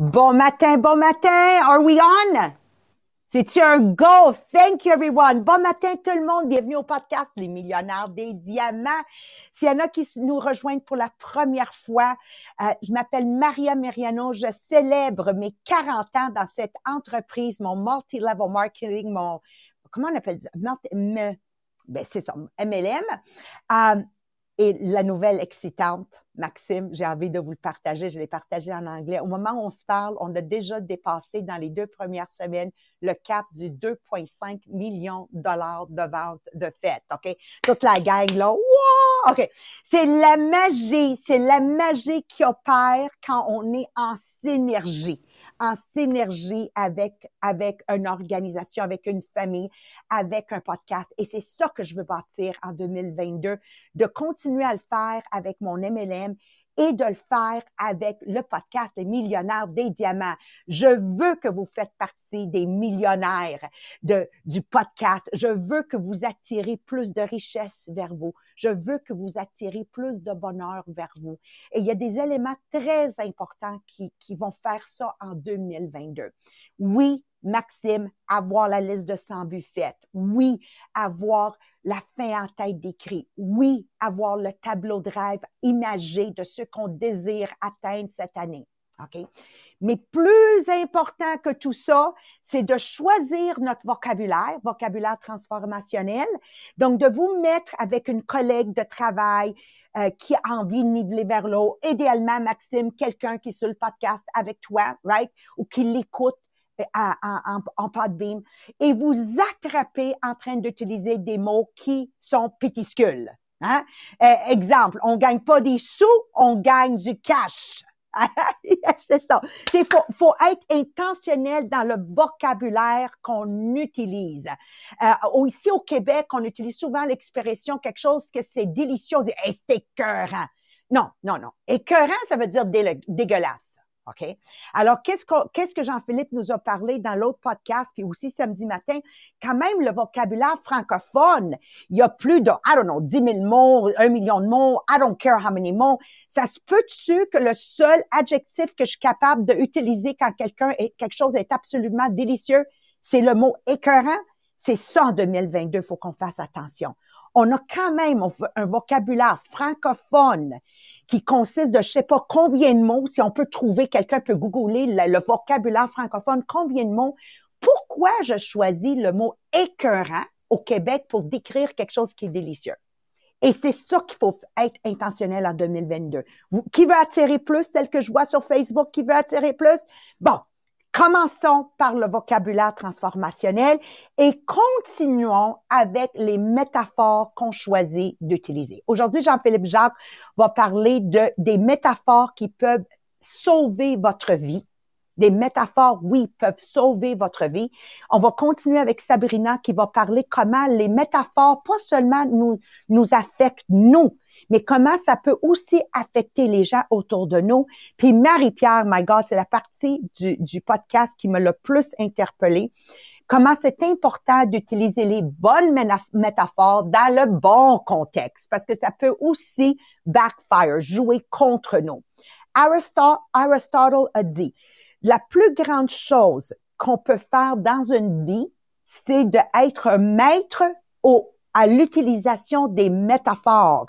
Bon matin, bon matin. Are we on? C'est-tu un go? Thank you, everyone. Bon matin, tout le monde. Bienvenue au podcast Les Millionnaires des Diamants. S'il y en a qui nous rejoignent pour la première fois, euh, je m'appelle Maria Meriano. Je célèbre mes 40 ans dans cette entreprise, mon multi-level marketing, mon, comment on appelle ça? Ben, c'est ça, MLM. Et la nouvelle excitante, Maxime, j'ai envie de vous le partager. Je l'ai partagé en anglais. Au moment où on se parle, on a déjà dépassé dans les deux premières semaines le cap du 2,5 millions de dollars de vente de fête. OK? Toute la gang, là, wow! OK. C'est la magie. C'est la magie qui opère quand on est en synergie en synergie avec, avec une organisation, avec une famille, avec un podcast. Et c'est ça que je veux bâtir en 2022, de continuer à le faire avec mon MLM et de le faire avec le podcast Les millionnaires des diamants. Je veux que vous faites partie des millionnaires de, du podcast. Je veux que vous attirez plus de richesse vers vous. Je veux que vous attirez plus de bonheur vers vous. Et il y a des éléments très importants qui, qui vont faire ça en 2022. Oui, Maxime, avoir la liste de 100 buffettes. Oui, avoir la fin en tête d'écrit. Oui, avoir le tableau de rêve imagé de ce qu'on désire atteindre cette année. OK? Mais plus important que tout ça, c'est de choisir notre vocabulaire, vocabulaire transformationnel. Donc, de vous mettre avec une collègue de travail euh, qui a envie de niveler vers l'eau. Idéalement, Maxime, quelqu'un qui est sur le podcast avec toi, right? Ou qui l'écoute en, en Podbeam et vous attrapez en train d'utiliser des mots qui sont pétiscules. Hein? Euh, exemple, on gagne pas des sous, on gagne du cash. c'est ça. Il faut, faut être intentionnel dans le vocabulaire qu'on utilise. Euh, ici au Québec, on utilise souvent l'expression quelque chose que c'est délicieux. On dit c'est écœurant. Non, non, non. Écœurant, ça veut dire dégueulasse. Alors, qu'est-ce que, Jean-Philippe nous a parlé dans l'autre podcast, puis aussi samedi matin? Quand même, le vocabulaire francophone, il y a plus de, I don't know, 10 000 mots, un million de mots, I don't care how many mots. Ça se peut-tu que le seul adjectif que je suis capable d'utiliser quand quelqu'un est, quelque chose est absolument délicieux, c'est le mot écœurant? C'est ça en 2022, il faut qu'on fasse attention. On a quand même un vocabulaire francophone qui consiste de je sais pas combien de mots, si on peut trouver, quelqu'un peut googler le, vocabulaire francophone, combien de mots. Pourquoi je choisis le mot écœurant au Québec pour décrire quelque chose qui est délicieux? Et c'est ça qu'il faut être intentionnel en 2022. qui veut attirer plus, celle que je vois sur Facebook, qui veut attirer plus? Bon, Commençons par le vocabulaire transformationnel et continuons avec les métaphores qu'on choisit d'utiliser. Aujourd'hui, Jean-Philippe Jacques va parler de, des métaphores qui peuvent sauver votre vie des métaphores, oui, peuvent sauver votre vie. On va continuer avec Sabrina qui va parler comment les métaphores, pas seulement nous, nous affectent nous, mais comment ça peut aussi affecter les gens autour de nous. Puis Marie-Pierre, my God, c'est la partie du, du podcast qui me l'a plus interpellée. Comment c'est important d'utiliser les bonnes métaphores dans le bon contexte, parce que ça peut aussi backfire, jouer contre nous. Aristotle a dit, la plus grande chose qu'on peut faire dans une vie, c'est d'être maître au, à l'utilisation des métaphores.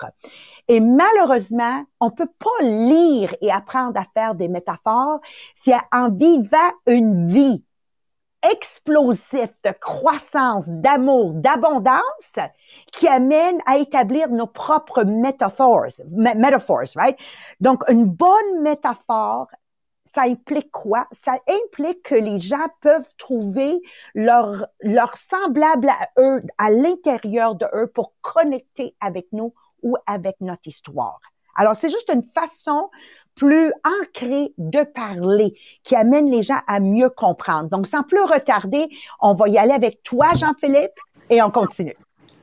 Et malheureusement, on peut pas lire et apprendre à faire des métaphores si en vivant une vie explosive de croissance, d'amour, d'abondance qui amène à établir nos propres métaphores, métaphores, right? Donc, une bonne métaphore ça implique quoi? Ça implique que les gens peuvent trouver leur, leur semblable à eux, à l'intérieur de eux pour connecter avec nous ou avec notre histoire. Alors, c'est juste une façon plus ancrée de parler qui amène les gens à mieux comprendre. Donc, sans plus retarder, on va y aller avec toi, Jean-Philippe, et on continue.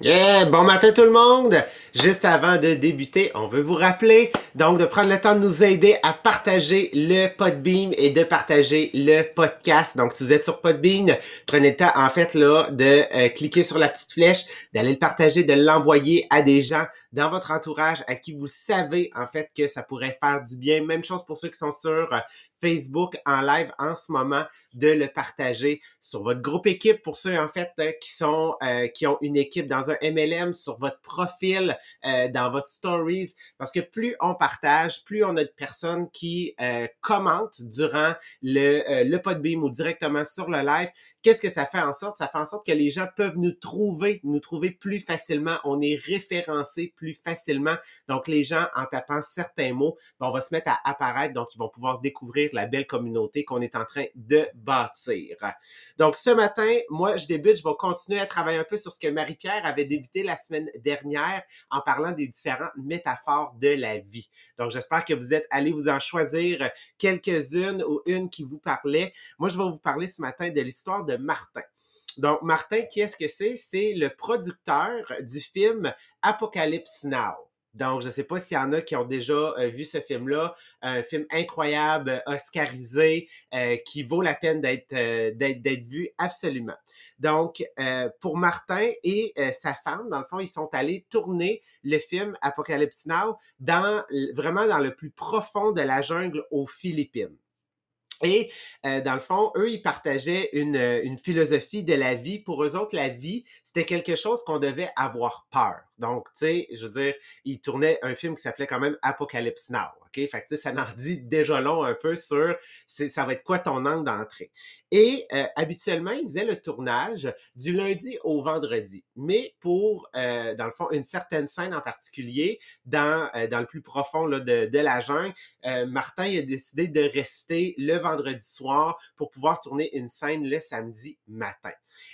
Yeah! Bon matin tout le monde! Juste avant de débuter, on veut vous rappeler donc de prendre le temps de nous aider à partager le Podbeam et de partager le podcast. Donc si vous êtes sur Podbeam, prenez le temps en fait là de euh, cliquer sur la petite flèche, d'aller le partager, de l'envoyer à des gens dans votre entourage à qui vous savez en fait que ça pourrait faire du bien. Même chose pour ceux qui sont sur Facebook en live en ce moment, de le partager sur votre groupe équipe pour ceux en fait euh, qui sont euh, qui ont une équipe dans un MLM, sur votre profil, euh, dans votre stories, parce que plus on partage, plus on a de personnes qui commentent durant le le podbeam ou directement sur le live. Qu'est-ce que ça fait en sorte? Ça fait en sorte que les gens peuvent nous trouver, nous trouver plus facilement. On est référencé plus facilement. Donc les gens en tapant certains mots, ben, on va se mettre à apparaître. Donc ils vont pouvoir découvrir la belle communauté qu'on est en train de bâtir. Donc, ce matin, moi, je débute, je vais continuer à travailler un peu sur ce que Marie-Pierre avait débuté la semaine dernière en parlant des différentes métaphores de la vie. Donc, j'espère que vous êtes allés vous en choisir quelques-unes ou une qui vous parlait. Moi, je vais vous parler ce matin de l'histoire de Martin. Donc, Martin, qui est-ce que c'est? C'est le producteur du film Apocalypse Now. Donc, je ne sais pas s'il y en a qui ont déjà euh, vu ce film-là, un film incroyable, oscarisé, euh, qui vaut la peine d'être euh, d'être vu absolument. Donc, pour Martin et sa femme, dans le fond, ils sont allés tourner le film Apocalypse Now dans vraiment dans le plus profond de la jungle aux Philippines. Et dans le fond, eux, ils partageaient une, une, philosophie de la vie. Pour eux autres, la vie, c'était quelque chose qu'on devait avoir peur. Donc, tu sais, je veux dire, ils tournaient un film qui s'appelait quand même Apocalypse Now. OK? Fait que, ça en dit déjà long un peu sur ça va être quoi ton angle d'entrée. Et euh, habituellement, ils faisaient le tournage du lundi au vendredi. Mais pour, euh, dans le fond, une certaine scène en particulier, dans, euh, dans le plus profond là, de, de la jungle, Martin a décidé de rester le vendredi soir pour pouvoir tourner une scène le samedi matin.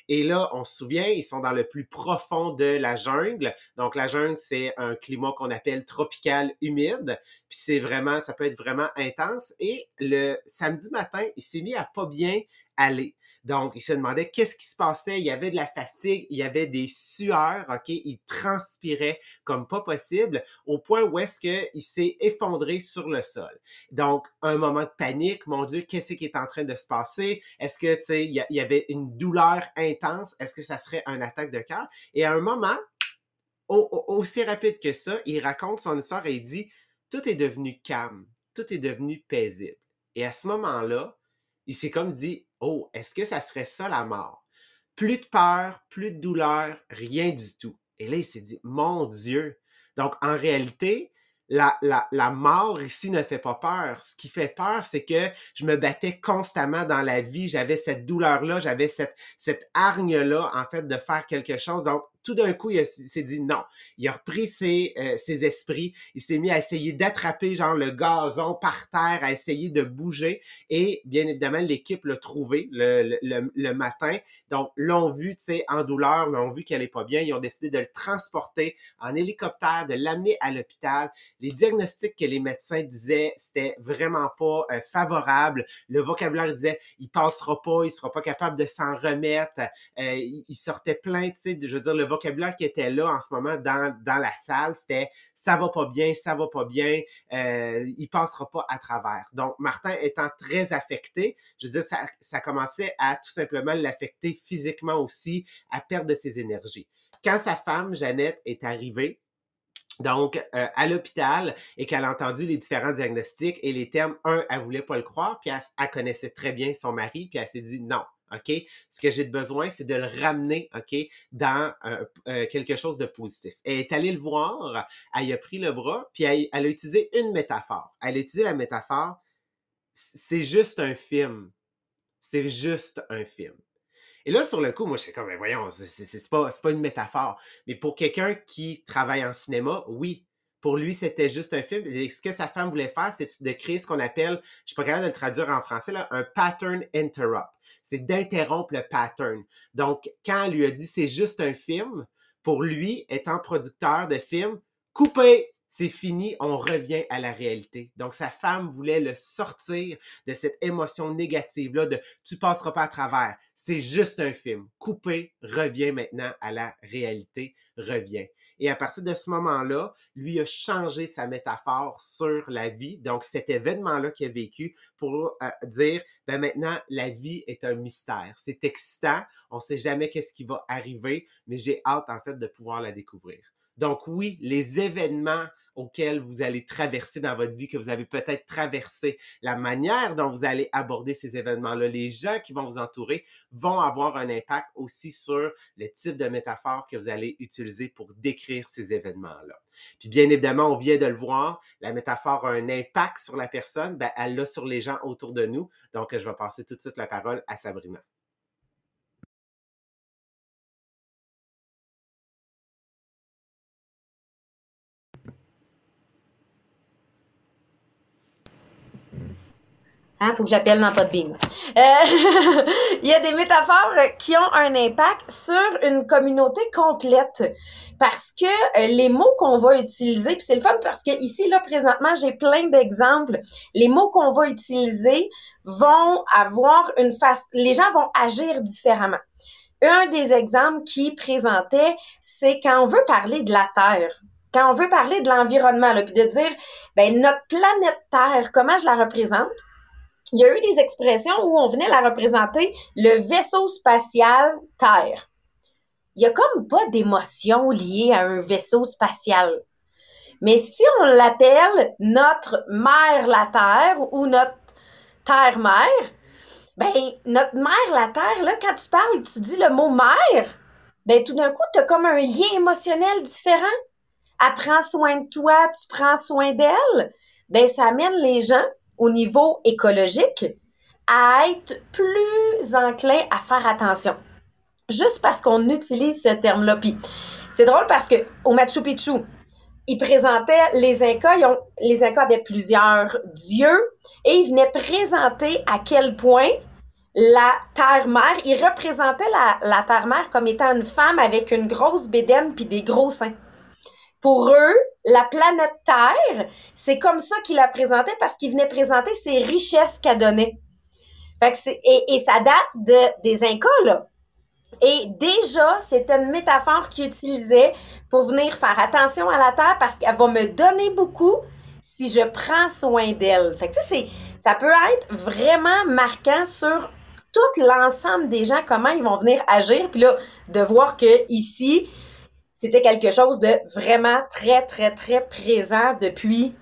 Et là, on se souvient, ils sont dans le plus profond de la jungle. Donc, la jungle, c'est un climat qu'on appelle tropical humide. Puis c'est vraiment, ça peut être vraiment intense. Et le samedi matin, il s'est mis à pas bien aller. Donc, il se demandait qu'est-ce qui se passait. Il y avait de la fatigue, il y avait des sueurs, OK? Il transpirait comme pas possible, au point où est-ce qu'il s'est effondré sur le sol. Donc, un moment de panique, mon Dieu, qu'est-ce qui est en train de se passer? Est-ce que, tu sais, il y, avait une douleur intense? Est-ce que ça serait un attaque de cœur? Et à un moment, aussi rapide que ça, il raconte son histoire et il dit, tout est devenu calme, tout est devenu paisible. Et à ce moment-là, il s'est comme dit, oh, est-ce que ça serait ça la mort? Plus de peur, plus de douleur, rien du tout. Et là, il s'est dit, mon Dieu. Donc, en réalité, la, mort ici ne fait pas peur. Ce qui fait peur, c'est que je me battais constamment dans la vie. J'avais cette douleur-là, j'avais cette, cette hargne-là, en fait, de faire quelque chose. Donc, tout d'un coup, il, s'est dit non. Il a repris ses, euh, ses esprits. Il s'est mis à essayer d'attraper, genre, le gazon par terre, à essayer de bouger. Et bien évidemment, l'équipe l'a trouvé le, le, le, matin. Donc, l'ont vu, tu sais, en douleur, l'ont vu qu'elle est pas bien. Ils ont décidé de le transporter en hélicoptère, de l'amener à l'hôpital. Les diagnostics que les médecins disaient, c'était vraiment pas euh, favorable. Le vocabulaire disait, il passera pas, il sera pas capable de s'en remettre. Euh, il, sortait plein, tu sais, je veux dire, le qui était là en ce moment dans, dans la salle, c'était ça va pas bien, ça va pas bien, euh, il passera pas à travers. Donc, Martin étant très affecté, je veux dire, ça, ça commençait à tout simplement l'affecter physiquement aussi, à perdre ses énergies. Quand sa femme, Jeannette, est arrivée, donc, euh, à l'hôpital et qu'elle a entendu les différents diagnostics et les termes, un, elle voulait pas le croire, puis elle connaissait très bien son mari, puis elle s'est dit non, OK? Ce que j'ai besoin, c'est de le ramener, OK, dans euh, euh, quelque chose de positif. Elle est allée le voir, elle a pris le bras, puis elle, a utilisé une métaphore. Elle a utilisé la métaphore, c'est juste un film. C'est juste un film. Et là, sur le coup, moi, je suis comme, voyons, c'est pas, pas une métaphore. Mais pour quelqu'un qui travaille en cinéma, oui, pour lui, c'était juste un film. Ce que sa femme voulait faire, c'est de créer ce qu'on appelle, je suis pas capable de le traduire en français, là, un pattern interrupt. C'est d'interrompre le pattern. Donc, quand elle lui a dit c'est juste un film, pour lui, étant producteur de film, couper, c'est fini, on revient à la réalité. Donc, sa femme voulait le sortir de cette émotion négative-là de tu passeras pas à travers. C'est juste un film. Coupé, revient maintenant à la réalité, revient. Et à partir de ce moment-là, lui a changé sa métaphore sur la vie. Donc, cet événement-là qu'il a vécu pour euh, dire, ben maintenant, la vie est un mystère. C'est excitant. On sait jamais qu'est-ce qui va arriver, mais j'ai hâte, en fait, de pouvoir la découvrir. Donc oui, les événements auxquels vous allez traverser dans votre vie, que vous avez peut-être traversé, la manière dont vous allez aborder ces événements-là, les gens qui vont vous entourer vont avoir un impact aussi sur le type de métaphore que vous allez utiliser pour décrire ces événements-là. Puis bien évidemment, on vient de le voir, la métaphore a un impact sur la personne, ben, elle l'a sur les gens autour de nous. Donc, je vais passer tout de suite la parole à Sabrina. Hein, faut que j'appelle dans Podbeam. Euh, il y a des métaphores qui ont un impact sur une communauté complète parce que euh, les mots qu'on va utiliser, puis c'est le fun parce que ici, là, présentement, j'ai plein d'exemples. Les mots qu'on va utiliser vont avoir une face, les gens vont agir différemment. Un des exemples qui présentait, c'est quand on veut parler de la Terre quand on veut parler de l'environnement, puis de dire, ben notre planète Terre, comment je la représente? Il y a eu des expressions où on venait la représenter le vaisseau spatial Terre. Il n'y a comme pas d'émotion liée à un vaisseau spatial. Mais si on l'appelle notre mère la Terre ou notre Terre-mère, ben notre mère la Terre, là, quand tu parles, tu dis le mot mère, ben tout d'un coup, tu as comme un lien émotionnel différent. Elle prend soin de toi, tu prends soin d'elle. Ben ça amène les gens au niveau écologique à être plus enclin à faire attention. Juste parce qu'on utilise ce terme-là. Puis c'est drôle parce que au Machu Picchu, ils présentaient les Incas, les Incas avaient plusieurs dieux et ils venaient présenter à quel point la terre-mère, ils représentaient la, la terre-mère comme étant une femme avec une grosse bédaine puis des gros seins. Pour eux, la planète Terre, c'est comme ça qu'il la présentait parce qu'il venait présenter ses richesses qu'elle donnait. et, ça date de, des Incas, là. Et déjà, c'est une métaphore qu'il utilisait pour venir faire attention à la Terre parce qu'elle va me donner beaucoup si je prends soin d'elle. Fait que, ça peut être vraiment marquant sur tout l'ensemble des gens, comment ils vont venir agir. Puis là, de voir que ici, c'était quelque chose de vraiment très, très, très présent depuis,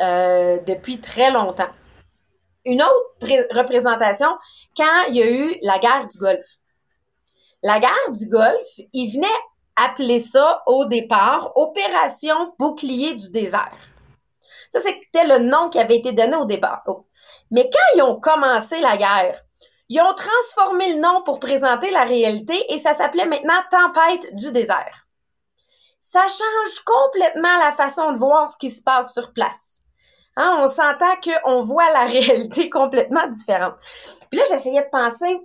euh, depuis très longtemps. Une autre représentation, quand il y a eu la guerre du Golfe. La guerre du Golfe, il venait appeler ça au départ Opération Bouclier du désert. Ça, c'était le nom qui avait été donné au départ. Oh. Mais quand ils ont commencé la guerre, ils ont transformé le nom pour présenter la réalité et ça s'appelait maintenant Tempête du désert ça change complètement la façon de voir ce qui se passe sur place. Hein, on s'entend qu'on voit la réalité complètement différente. Puis là, j'essayais de penser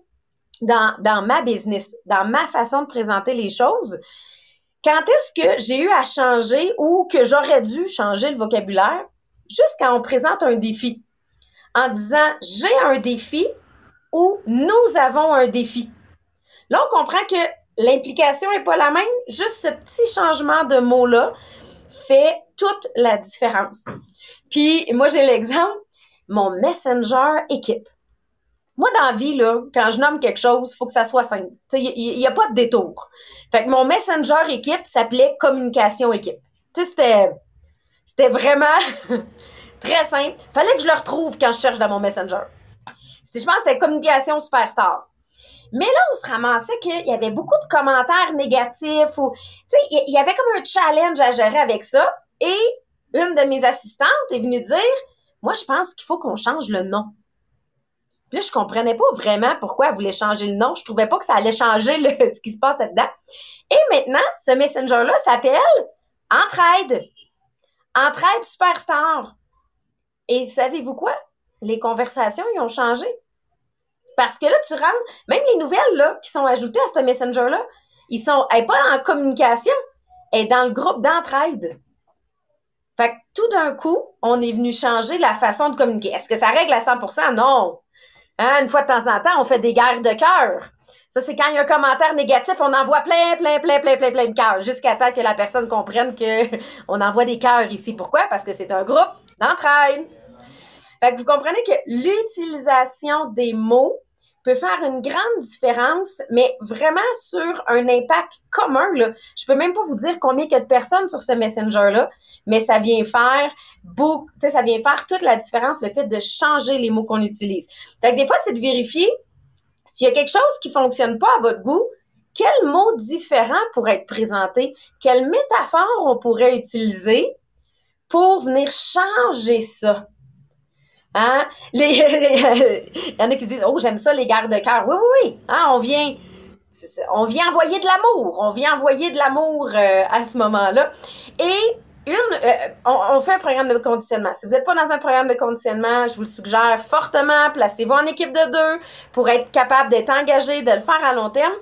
dans, ma business, dans ma façon de présenter les choses. Quand est-ce que j'ai eu à changer ou que j'aurais dû changer le vocabulaire? Juste quand on présente un défi? En disant j'ai un défi ou nous avons un défi. Là, on comprend que L'implication n'est pas la même. Juste ce petit changement de mot-là fait toute la différence. Puis, moi, j'ai l'exemple, mon messenger équipe. Moi, dans la vie, là, quand je nomme quelque chose, il faut que ça soit simple. Il n'y a, pas de détour. Fait que mon messenger équipe s'appelait communication équipe. C'était, vraiment très simple. Fallait que je le retrouve quand je cherche dans mon messenger. Je pense que c'était communication superstar. Mais là, on se ramassait qu'il y avait beaucoup de commentaires négatifs ou, tu sais, il y avait comme un challenge à gérer avec ça. Et une de mes assistantes est venue dire, moi, je pense qu'il faut qu'on change le nom. Puis là, je comprenais pas vraiment pourquoi elle voulait changer le nom. Je trouvais pas que ça allait changer ce qui se passe là-dedans. Et maintenant, ce messenger-là s'appelle Entraide. Entraide Superstar. Et savez-vous quoi? Les conversations, ils ont changé. Parce que là, tu rentres, même les nouvelles là, qui sont ajoutées à ce Messenger-là, ils sont, pas en communication, elle est dans le groupe d'entraide. Fait que tout d'un coup, on est venu changer la façon de communiquer. Est-ce que ça règle à 100%? Non. Hein, une fois de temps en temps, on fait des guerres de cœur. Ça, c'est quand il y a un commentaire négatif, on envoie plein, plein, plein, plein, plein, plein de cœurs, jusqu'à temps que la personne comprenne qu'on envoie des cœurs ici. Pourquoi? Parce que c'est un groupe d'entraide. Fait que vous comprenez que l'utilisation des mots peut faire une grande différence, mais vraiment sur un impact commun. Là. Je peux même pas vous dire combien il y a de personnes sur ce Messenger-là, mais ça vient faire beaucoup, ça vient faire toute la différence, le fait de changer les mots qu'on utilise. Fait des fois, c'est de vérifier s'il y a quelque chose qui fonctionne pas à votre goût, quel mot différent pourrait être présenté? Quelle métaphore on pourrait utiliser pour venir changer ça? Hein? Il y en a qui disent Oh, j'aime ça, les gardes de. Oui, oui, oui. Hein, on vient. On envoyer de l'amour. On vient envoyer de l'amour euh, à ce moment-là. Et euh, on, fait un programme de conditionnement. Si vous n'êtes pas dans un programme de conditionnement, je vous le suggère fortement. Placez-vous en équipe de deux pour être capable d'être engagé, de le faire à long terme.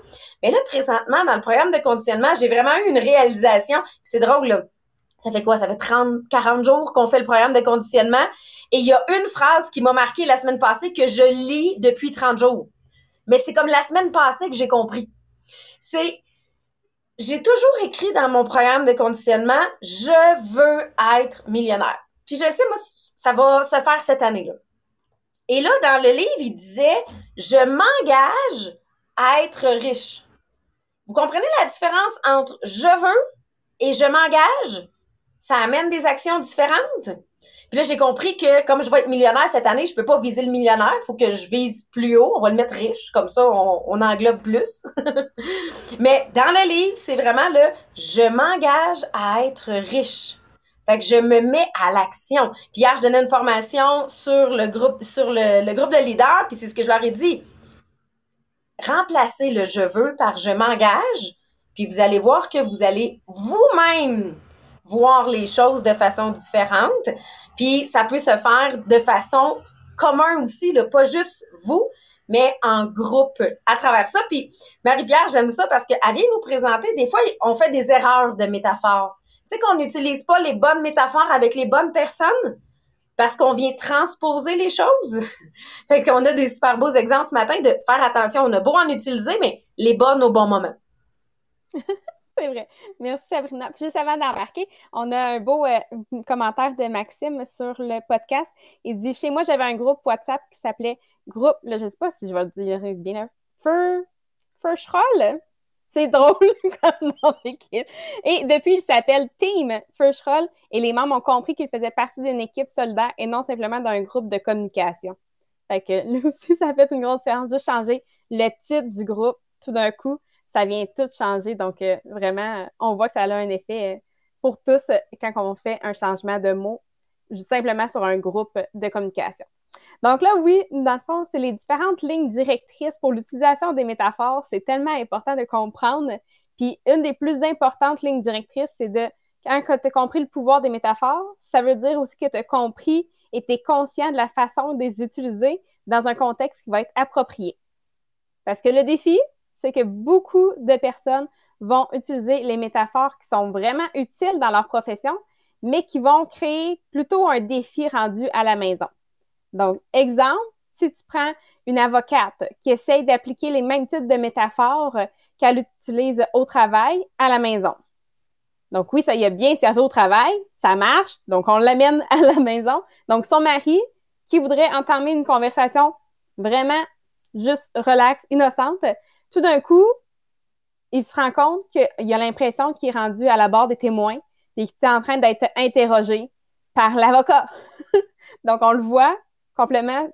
Mais là, présentement, dans le programme de conditionnement, j'ai vraiment eu une réalisation. C'est drôle, là. Ça fait quoi? Ça fait 30, 40 jours qu'on fait le programme de conditionnement. Et il y a une phrase qui m'a marqué la semaine passée que je lis depuis 30 jours. Mais c'est comme la semaine passée que j'ai compris. C'est, j'ai toujours écrit dans mon programme de conditionnement, je veux être millionnaire. Puis je sais, moi, ça va se faire cette année-là. Et là, dans le livre, il disait, je m'engage à être riche. Vous comprenez la différence entre je veux et je m'engage? Ça amène des actions différentes? Puis là, j'ai compris que comme je vais être millionnaire cette année, je peux pas viser le millionnaire. Il faut que je vise plus haut. On va le mettre riche. Comme ça, on, englobe plus. Mais dans le livre, c'est vraiment le je m'engage à être riche. Fait que je me mets à l'action. Puis hier, je donnais une formation sur le groupe, sur le, le groupe de leaders, puis c'est ce que je leur ai dit. Remplacez le je veux par je m'engage, puis vous allez voir que vous allez vous-même voir les choses de façon différente. Puis ça peut se faire de façon commune aussi, là, pas juste vous, mais en groupe à travers ça. Puis Marie-Pierre, j'aime ça parce qu'elle vient nous présenter, des fois, on fait des erreurs de métaphores. Tu sais qu'on n'utilise pas les bonnes métaphores avec les bonnes personnes parce qu'on vient transposer les choses. fait qu'on a des super beaux exemples ce matin de faire attention. On a beau en utiliser, mais les bonnes au bon moment. C'est vrai. Merci Sabrina. juste avant d'embarquer, on a un beau euh, commentaire de Maxime sur le podcast. Il dit Chez moi, j'avais un groupe WhatsApp qui s'appelait Groupe, là, je sais pas si je vais le dire bien, Fur, Furschroll. C'est drôle comme nom d'équipe. Et depuis, il s'appelle Team Furschroll et les membres ont compris qu'il faisait partie d'une équipe solidaire et non simplement d'un groupe de communication. Fait que nous aussi, ça fait une grosse séance, juste changer le titre du groupe tout d'un coup ça vient tout changer. Donc, euh, vraiment, on voit que ça a un effet euh, pour tous euh, quand on fait un changement de mot, simplement sur un groupe de communication. Donc là, oui, dans le fond, c'est les différentes lignes directrices pour l'utilisation des métaphores. C'est tellement important de comprendre. Puis une des plus importantes lignes directrices, c'est de quand tu as compris le pouvoir des métaphores, ça veut dire aussi que tu as compris et tu es conscient de la façon de les utiliser dans un contexte qui va être approprié. Parce que le défi, c'est que beaucoup de personnes vont utiliser les métaphores qui sont vraiment utiles dans leur profession, mais qui vont créer plutôt un défi rendu à la maison. Donc, exemple, si tu prends une avocate qui essaye d'appliquer les mêmes types de métaphores qu'elle utilise au travail à la maison. Donc oui, ça y a bien servi au travail, ça marche, donc on l'amène à la maison. Donc son mari, qui voudrait entamer une conversation vraiment juste relaxe, innocente, tout d'un coup, il se rend compte qu'il a l'impression qu'il est rendu à la barre des témoins et qu'il est en train d'être interrogé par l'avocat. Donc, on le voit complètement,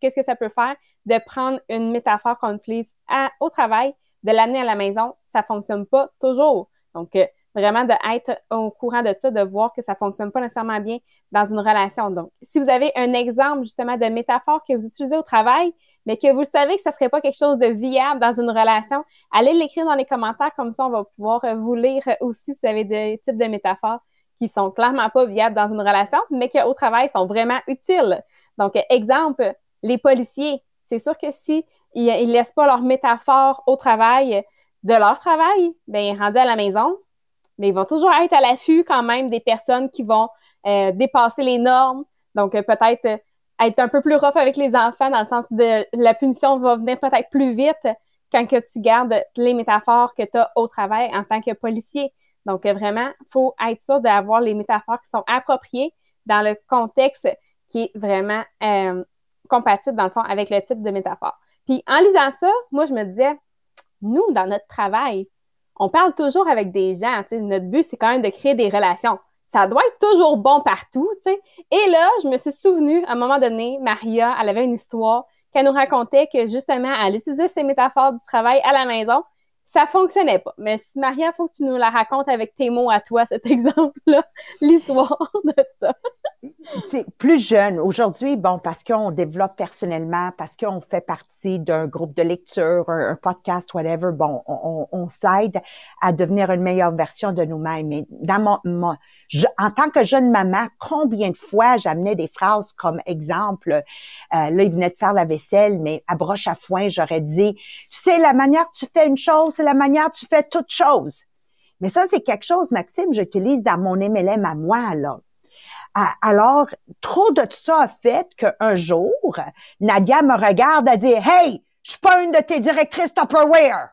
qu'est-ce que ça peut faire de prendre une métaphore qu'on utilise au travail, de l'amener à la maison. Ça fonctionne pas toujours. Euh, vraiment d'être au courant de ça, de voir que ça fonctionne pas nécessairement bien dans une relation. Donc, si vous avez un exemple justement de métaphore que vous utilisez au travail, mais que vous savez que ça serait pas quelque chose de viable dans une relation, allez l'écrire dans les commentaires, comme ça on va pouvoir euh, vous lire aussi si vous avez des types de métaphores qui sont clairement pas viables dans une relation, mais qui au travail sont vraiment utiles. Donc, exemple, les policiers, c'est sûr que si ils, laissent pas leur métaphore au travail de leur travail, ben rendu à la maison, mais ils vont toujours être à l'affût quand même des personnes qui vont euh, dépasser les normes. Donc, euh, peut-être euh, être un peu plus rough avec les enfants dans le sens de la punition va venir peut-être plus vite quand que tu gardes les métaphores que tu as au travail en tant que policier. Donc, vraiment, faut être sûr d'avoir les métaphores qui sont appropriées dans le contexte qui est vraiment compatible, dans le fond, avec le type de métaphore. Puis en lisant ça, moi, je me disais, nous, dans notre travail, on parle toujours avec des gens. sais, Notre but, c'est quand même de créer des relations. Ça doit être toujours bon partout. tu sais. Et là, je me suis souvenue, à un moment donné, Maria, elle avait une histoire qu'elle nous racontait que justement, elle utilisait ces métaphores du travail à la maison ça fonctionnait pas. Mais Maria, il faut que tu nous la racontes avec tes mots à toi, cet exemple-là, l'histoire de ça. C'est plus jeune. Aujourd'hui, bon, parce qu'on développe personnellement, parce qu'on fait partie d'un groupe de lecture, un, podcast, whatever, bon, on, on, s'aide à devenir une meilleure version de nous-mêmes. Mais dans mon, en tant que jeune maman, combien de fois j'amenais des phrases comme exemple, euh, là, il venait de faire la vaisselle, mais à broche à foin, j'aurais dit, tu sais, la manière que tu fais une chose, la manière tu fais toute chose. Mais ça, c'est quelque chose, Maxime, j'utilise dans mon MLM à moi, là. Alors, trop de ça a fait qu'un jour, Nadia me regarde à dire, Hey, je suis pas une de tes directrices Tupperware.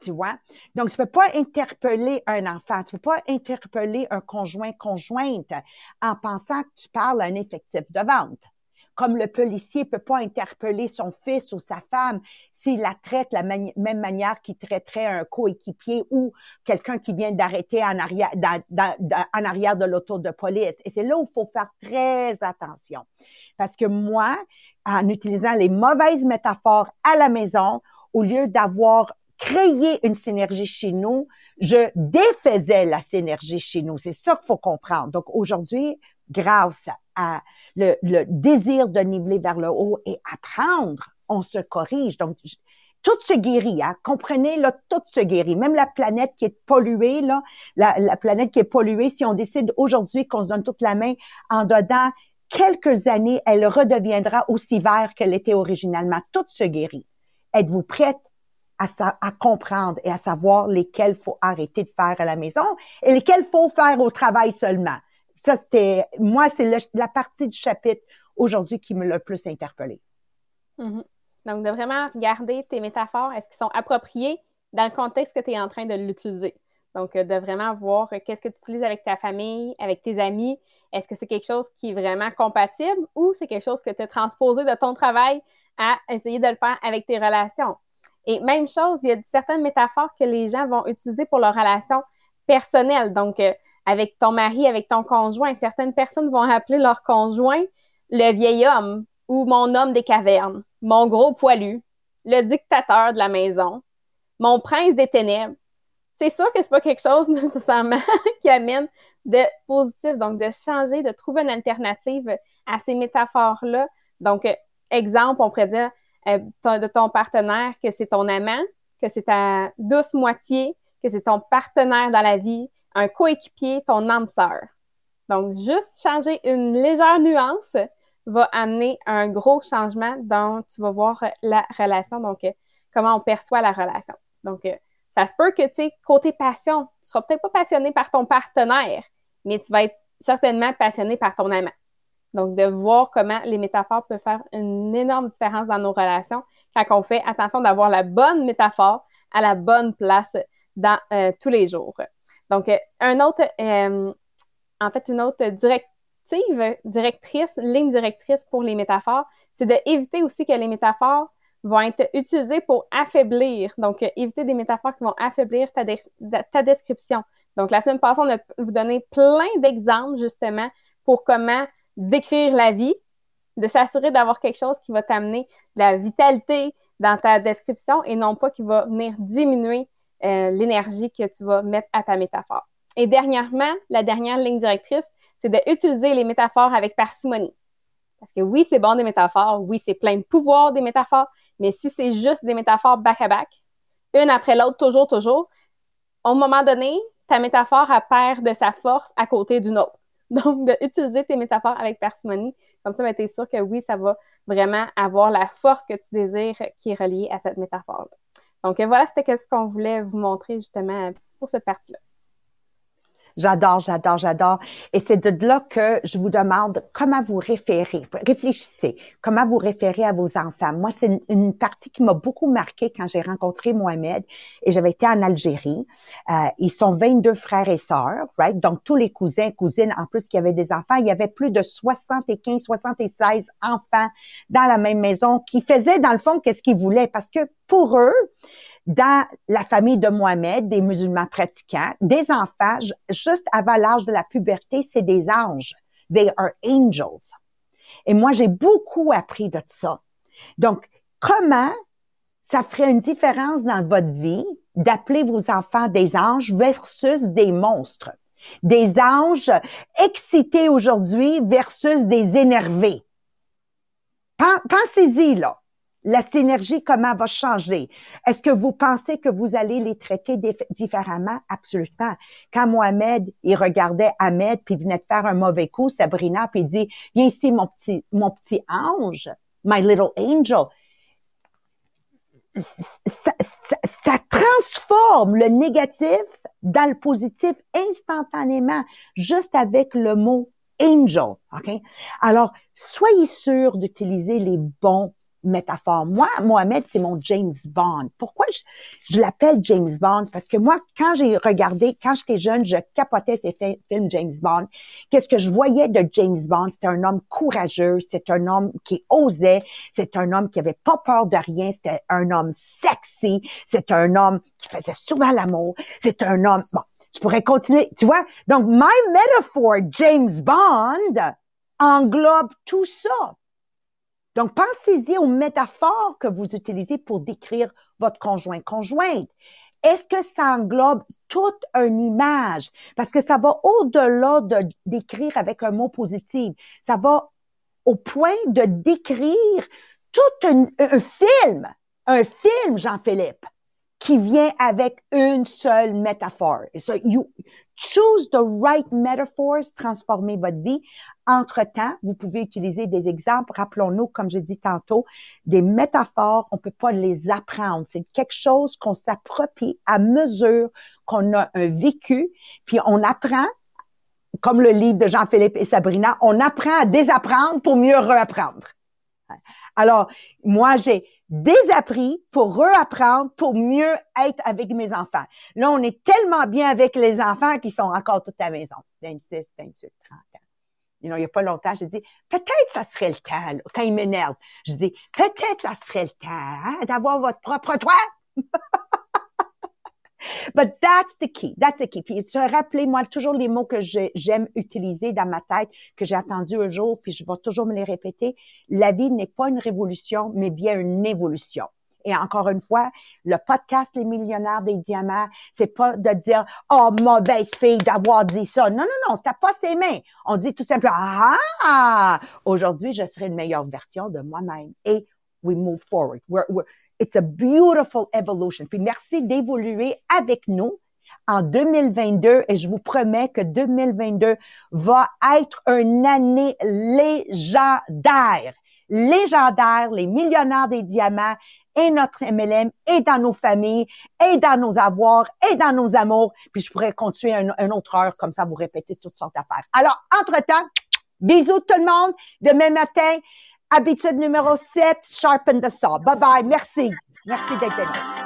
Tu vois? Donc, tu peux pas interpeller un enfant, tu peux pas interpeller un conjoint conjointe en pensant que tu parles à un effectif de vente comme le policier peut pas interpeller son fils ou sa femme s'il la traite la même manière qu'il traiterait un coéquipier ou quelqu'un qui vient d'arrêter en arrière, de l'auto de police. Et c'est là où il faut faire très attention. Parce que moi, en utilisant les mauvaises métaphores à la maison, au lieu d'avoir créé une synergie chez nous, je défaisais la synergie chez nous. C'est ça qu'il faut comprendre. Donc aujourd'hui, grâce à le, désir de niveler vers le haut et apprendre, on se corrige. Donc, tout se guérit, hein? comprenez, là, tout se guérit. Même la planète qui est polluée, là, la, planète qui est polluée, si on décide aujourd'hui qu'on se donne toute la main en dedans, quelques années, elle redeviendra aussi verte qu'elle était originalement. Tout se guérit. Êtes-vous prête à, à comprendre et à savoir lesquels faut arrêter de faire à la maison et lesquels faut faire au travail seulement? Ça, c'était, moi, c'est la partie du chapitre aujourd'hui qui me l'a plus interpellé. Mm-hmm. Donc, de vraiment regarder tes métaphores, est-ce qu'ils sont appropriés dans le contexte que tu es en train de l'utiliser? Donc, euh, de vraiment voir euh, qu'est-ce que tu utilises avec ta famille, avec tes amis? Est-ce que c'est quelque chose qui est vraiment compatible ou c'est quelque chose que tu as transposé de ton travail à essayer de le faire avec tes relations? Et même chose, il y a certaines métaphores que les gens vont utiliser pour leurs relations personnelles. Donc, euh, avec ton mari, avec ton conjoint. Certaines personnes vont appeler leur conjoint le vieil homme ou mon homme des cavernes, mon gros poilu, le dictateur de la maison, mon prince des ténèbres. C'est sûr que c'est pas quelque chose nécessairement qui amène de positif, donc de changer, de trouver une alternative à ces métaphores-là. Donc, exemple, on pourrait dire euh, de ton partenaire que c'est ton amant, que c'est ta douce moitié, que c'est ton partenaire dans la vie, un coéquipier, ton âme sœur. Donc, juste changer une légère nuance va amener un gros changement dans, tu vas voir la relation, donc euh, comment on perçoit la relation. Donc, euh, ça se peut que, tu sais, côté passion, tu seras peut-être pas passionné par ton partenaire, mais tu vas être certainement passionné par ton amant. Donc, de voir comment les métaphores peuvent faire une énorme différence dans nos relations quand on fait attention d'avoir la bonne métaphore à la bonne place dans euh, tous les jours. Donc, euh, un autre, euh, en fait, une autre directive, directrice, ligne directrice pour les métaphores, c'est d'éviter aussi que les métaphores vont être utilisées pour affaiblir. Donc, euh, éviter des métaphores qui vont affaiblir ta, ta description. Donc, la semaine passée, on a vous donné plein d'exemples, justement, pour comment décrire la vie, de s'assurer d'avoir quelque chose qui va t'amener de la vitalité dans ta description et non pas qui va venir diminuer euh, l'énergie que tu vas mettre à ta métaphore. Et dernièrement, la dernière ligne directrice, c'est d'utiliser les métaphores avec parcimonie. Parce que oui, c'est bon des métaphores, oui, c'est plein de pouvoir des métaphores, mais si c'est juste des métaphores back-à-back, une après l'autre, toujours, toujours, au moment donné, ta métaphore a perd de sa force à côté d'une autre. Donc, d'utiliser tes métaphores avec parcimonie, comme ça, ben, tu es sûr que oui, ça va vraiment avoir la force que tu désires qui est reliée à cette métaphore-là. Donc voilà, c'était ce qu'on voulait vous montrer justement pour cette partie-là. J'adore, j'adore, j'adore. Et c'est de là que je vous demande comment vous référez. Réfléchissez. Comment vous référez à vos enfants. Moi, c'est une, partie qui m'a beaucoup marqué quand j'ai rencontré Mohamed et j'avais été en Algérie. Euh, ils sont 22 frères et sœurs, right? Donc, tous les cousins, cousines, en plus qui avaient des enfants, il y avait plus de 75, 76 enfants dans la même maison qui faisaient, dans le fond, qu'est-ce qu'ils voulaient. Parce que pour eux, dans la famille de Mohamed, des musulmans pratiquants, des enfants, juste avant l'âge de la puberté, c'est des anges. They are angels. Et moi, j'ai beaucoup appris de ça. Donc, comment ça ferait une différence dans votre vie d'appeler vos enfants des anges versus des monstres? Des anges excités aujourd'hui versus des énervés. Pensez-y, là la synergie, comment va changer? Est-ce que vous pensez que vous allez les traiter différemment? Absolument. Quand Mohamed, il regardait Ahmed, puis il venait de faire un mauvais coup, Sabrina, puis il dit, viens ici, mon petit, mon petit ange, my little angel. Ça, ça, transforme le négatif dans le positif instantanément, juste avec le mot angel. OK? Alors, soyez sûr d'utiliser les bons métaphore. Moi, Mohamed, c'est mon James Bond. Pourquoi je, l'appelle James Bond? Parce que moi, quand j'ai regardé, quand j'étais jeune, je capotais ces films James Bond. Qu'est-ce que je voyais de James Bond? C'était un homme courageux, c'est un homme qui osait, c'est un homme qui avait pas peur de rien, c'était un homme sexy, c'est un homme qui faisait souvent l'amour, c'est un homme, bon, je pourrais continuer, tu vois? Donc, my metaphor James Bond englobe tout ça. Donc, pensez-y aux métaphores que vous utilisez pour décrire votre conjoint conjointe. Est-ce que ça englobe toute une image? Parce que ça va au-delà de décrire avec un mot positif. Ça va au point de décrire tout un, film, un film, Jean-Philippe, qui vient avec une seule métaphore. So you choose the right metaphors, transformer votre vie. Entre-temps, vous pouvez utiliser des exemples. Rappelons-nous, comme j'ai dit tantôt, des métaphores, on peut pas les apprendre. C'est quelque chose qu'on s'approprie à mesure qu'on a un vécu, puis on apprend, comme le livre de Jean-Philippe et Sabrina, on apprend à désapprendre pour mieux reapprendre. Alors, moi, j'ai désappris pour reapprendre, pour mieux être avec mes enfants. Là, on est tellement bien avec les enfants qui sont encore toute à la maison. 26, 28, 30 ans. You know, il n'y a pas longtemps, j'ai dit, peut-être ça serait le temps, quand ils m'énervent. Je dis, peut-être ça serait le temps hein, d'avoir votre propre toit. But that's the key. That's the key. Puis se rappeler, moi, toujours les mots que j'aime utiliser dans ma tête, que j'ai entendu un jour, puis je vais toujours me les répéter. La vie n'est pas une révolution, mais bien une évolution. Et encore une fois, le podcast Les millionnaires des diamants, c'est pas de dire oh mauvaise fille d'avoir dit ça. Non non non, c'est pas ses mains. On dit tout simplement ah aujourd'hui je serai une meilleure version de moi-même et we move forward. It's a beautiful evolution. Puis merci d'évoluer avec nous en 2022 et je vous promets que 2022 va être une année légendaire. Légendaire, les millionnaires des diamants et notre MLM et dans nos familles et dans nos avoirs et dans nos amours. Puis je pourrais continuer une autre heure comme ça, vous répéter toutes sortes d'affaires. Alors, entre-temps, bisous tout le monde. Demain matin, Habitude numéro 7, sharpen the saw. Bye bye. Merci. Merci d'être là.